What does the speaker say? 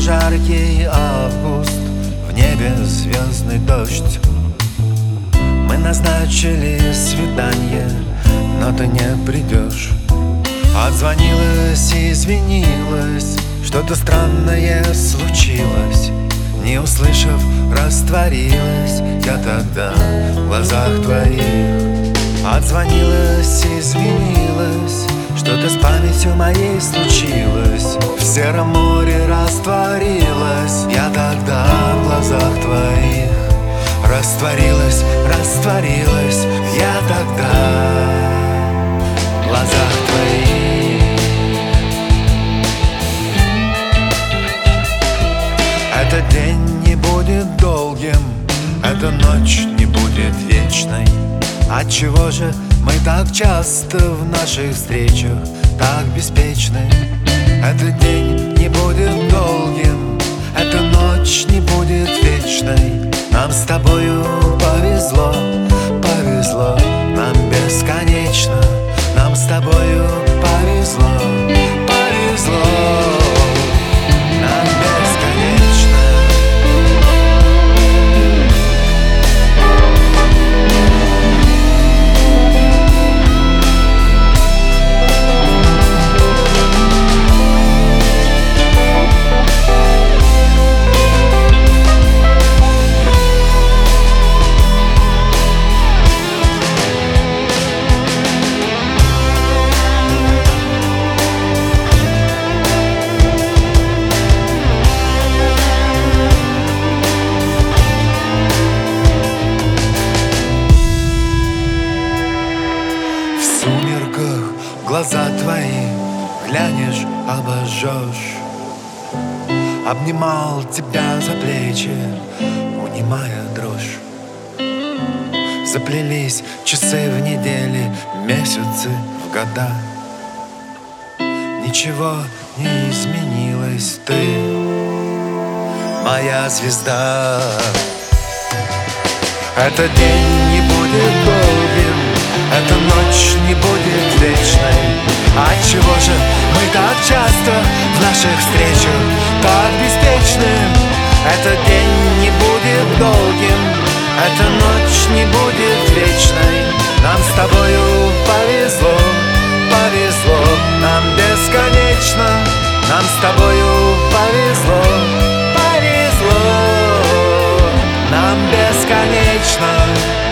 Жаркий август. В небе звездный дождь. Мы назначили свидание Но ты не придешь. Отзвонилась и извинилась Что-то странное случилось. Не услышав, растворилась Я тогда в глазах твоих. Отзвонилась извинилась Что-то с памятью моей случилось. В сером растворилась. Я тогда в глазах твоих Растворилась, растворилась. Я тогда в глазах твоих. Этот день не будет долгим Эта ночь не будет вечной. Отчего же мы так часто в наших встречах так беспечны? Этот день повезло, глаза твои Глянешь, обожжешь. Обнимал тебя за плечи Унимая дрожь. Заплелись часы в недели Месяцы в года. Ничего не изменилось Ты моя звезда. Этот день не будет долгим же мы так часто в наших встречах так беспечны. Этот день не будет долгим Эта ночь не будет вечной. Нам с тобою повезло, повезло Нам бесконечно. Нам с тобою повезло, повезло Нам бесконечно